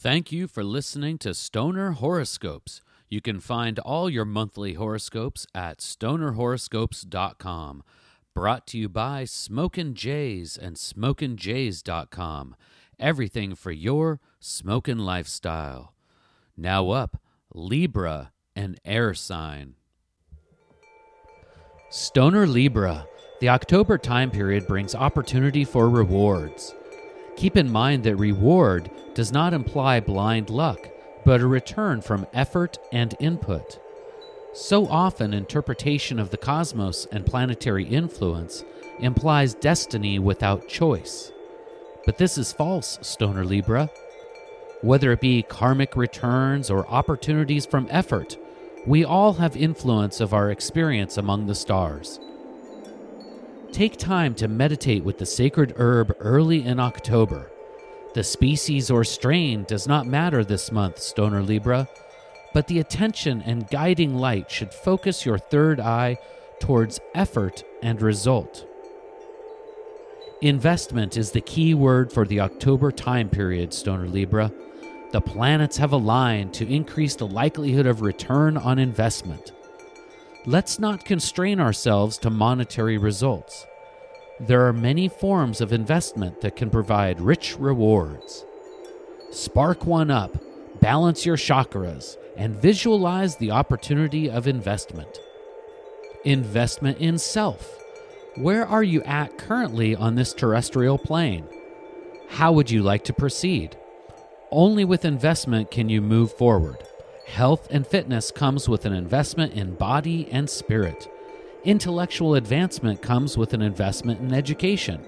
Thank you for listening to Stoner Horoscopes. You can find all your monthly horoscopes at stonerhoroscopes.com. Brought to you by Smokin' Jays and smokinjays.com. Everything for your smokin' lifestyle. Now up, Libra, an air sign. Stoner Libra. The October time period brings opportunity for rewards. Keep in mind that reward does not imply blind luck, but a return from effort and input. So often, interpretation of the cosmos and planetary influence implies destiny without choice. But this is false, Stoner Libra. Whether it be karmic returns or opportunities from effort, we all have influence of our experience among the stars. Take time to meditate with the sacred herb early in October. The species or strain does not matter this month, Stoner Libra, but the attention and guiding light should focus your third eye towards effort and result. Investment is the key word for the October time period, Stoner Libra. The planets have aligned to increase the likelihood of return on investment. Let's not constrain ourselves to monetary results. There are many forms of investment that can provide rich rewards. Spark one up, balance your chakras, and visualize the opportunity of investment. Investment in self. Where are you at currently on this terrestrial plane? How would you like to proceed? Only with investment can you move forward. Health and fitness comes with an investment in body and spirit. Intellectual advancement comes with an investment in education.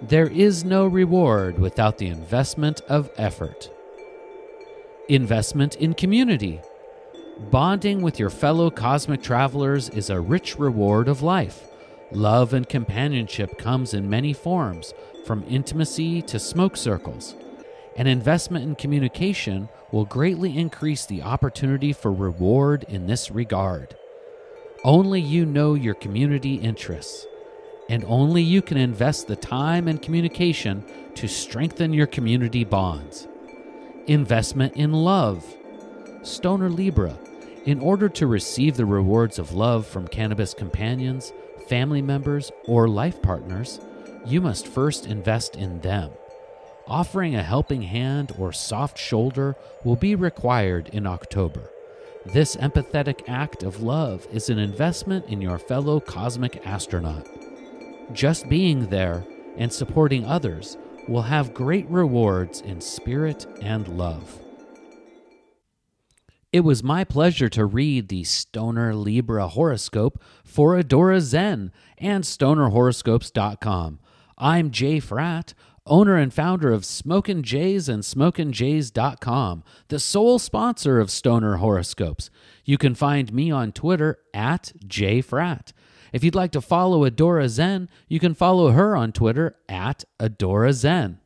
There is no reward without the investment of effort. Investment in community. Bonding with your fellow cosmic travelers is a rich reward of life. Love and companionship comes in many forms, from intimacy to smoke circles. An investment in communication will greatly increase the opportunity for reward in this regard. Only you know your community interests, and only you can invest the time and communication to strengthen your community bonds. Investment in love. Stoner Libra. In order to receive the rewards of love from cannabis companions, family members, or life partners, you must first invest in them. Offering a helping hand or soft shoulder will be required in October. This empathetic act of love is an investment in your fellow cosmic astronaut. Just being there and supporting others will have great rewards in spirit and love. It was my pleasure to read the Stoner Libra horoscope for Adora Zen and stonerhoroscopes.com. I'm Jay Fratt, owner and founder of Smokin' Jays and smokinjays.com, the sole sponsor of Stoner Horoscopes. You can find me on Twitter at jfrat. If you'd like to follow Adora Zen, you can follow her on Twitter at Adora Zen.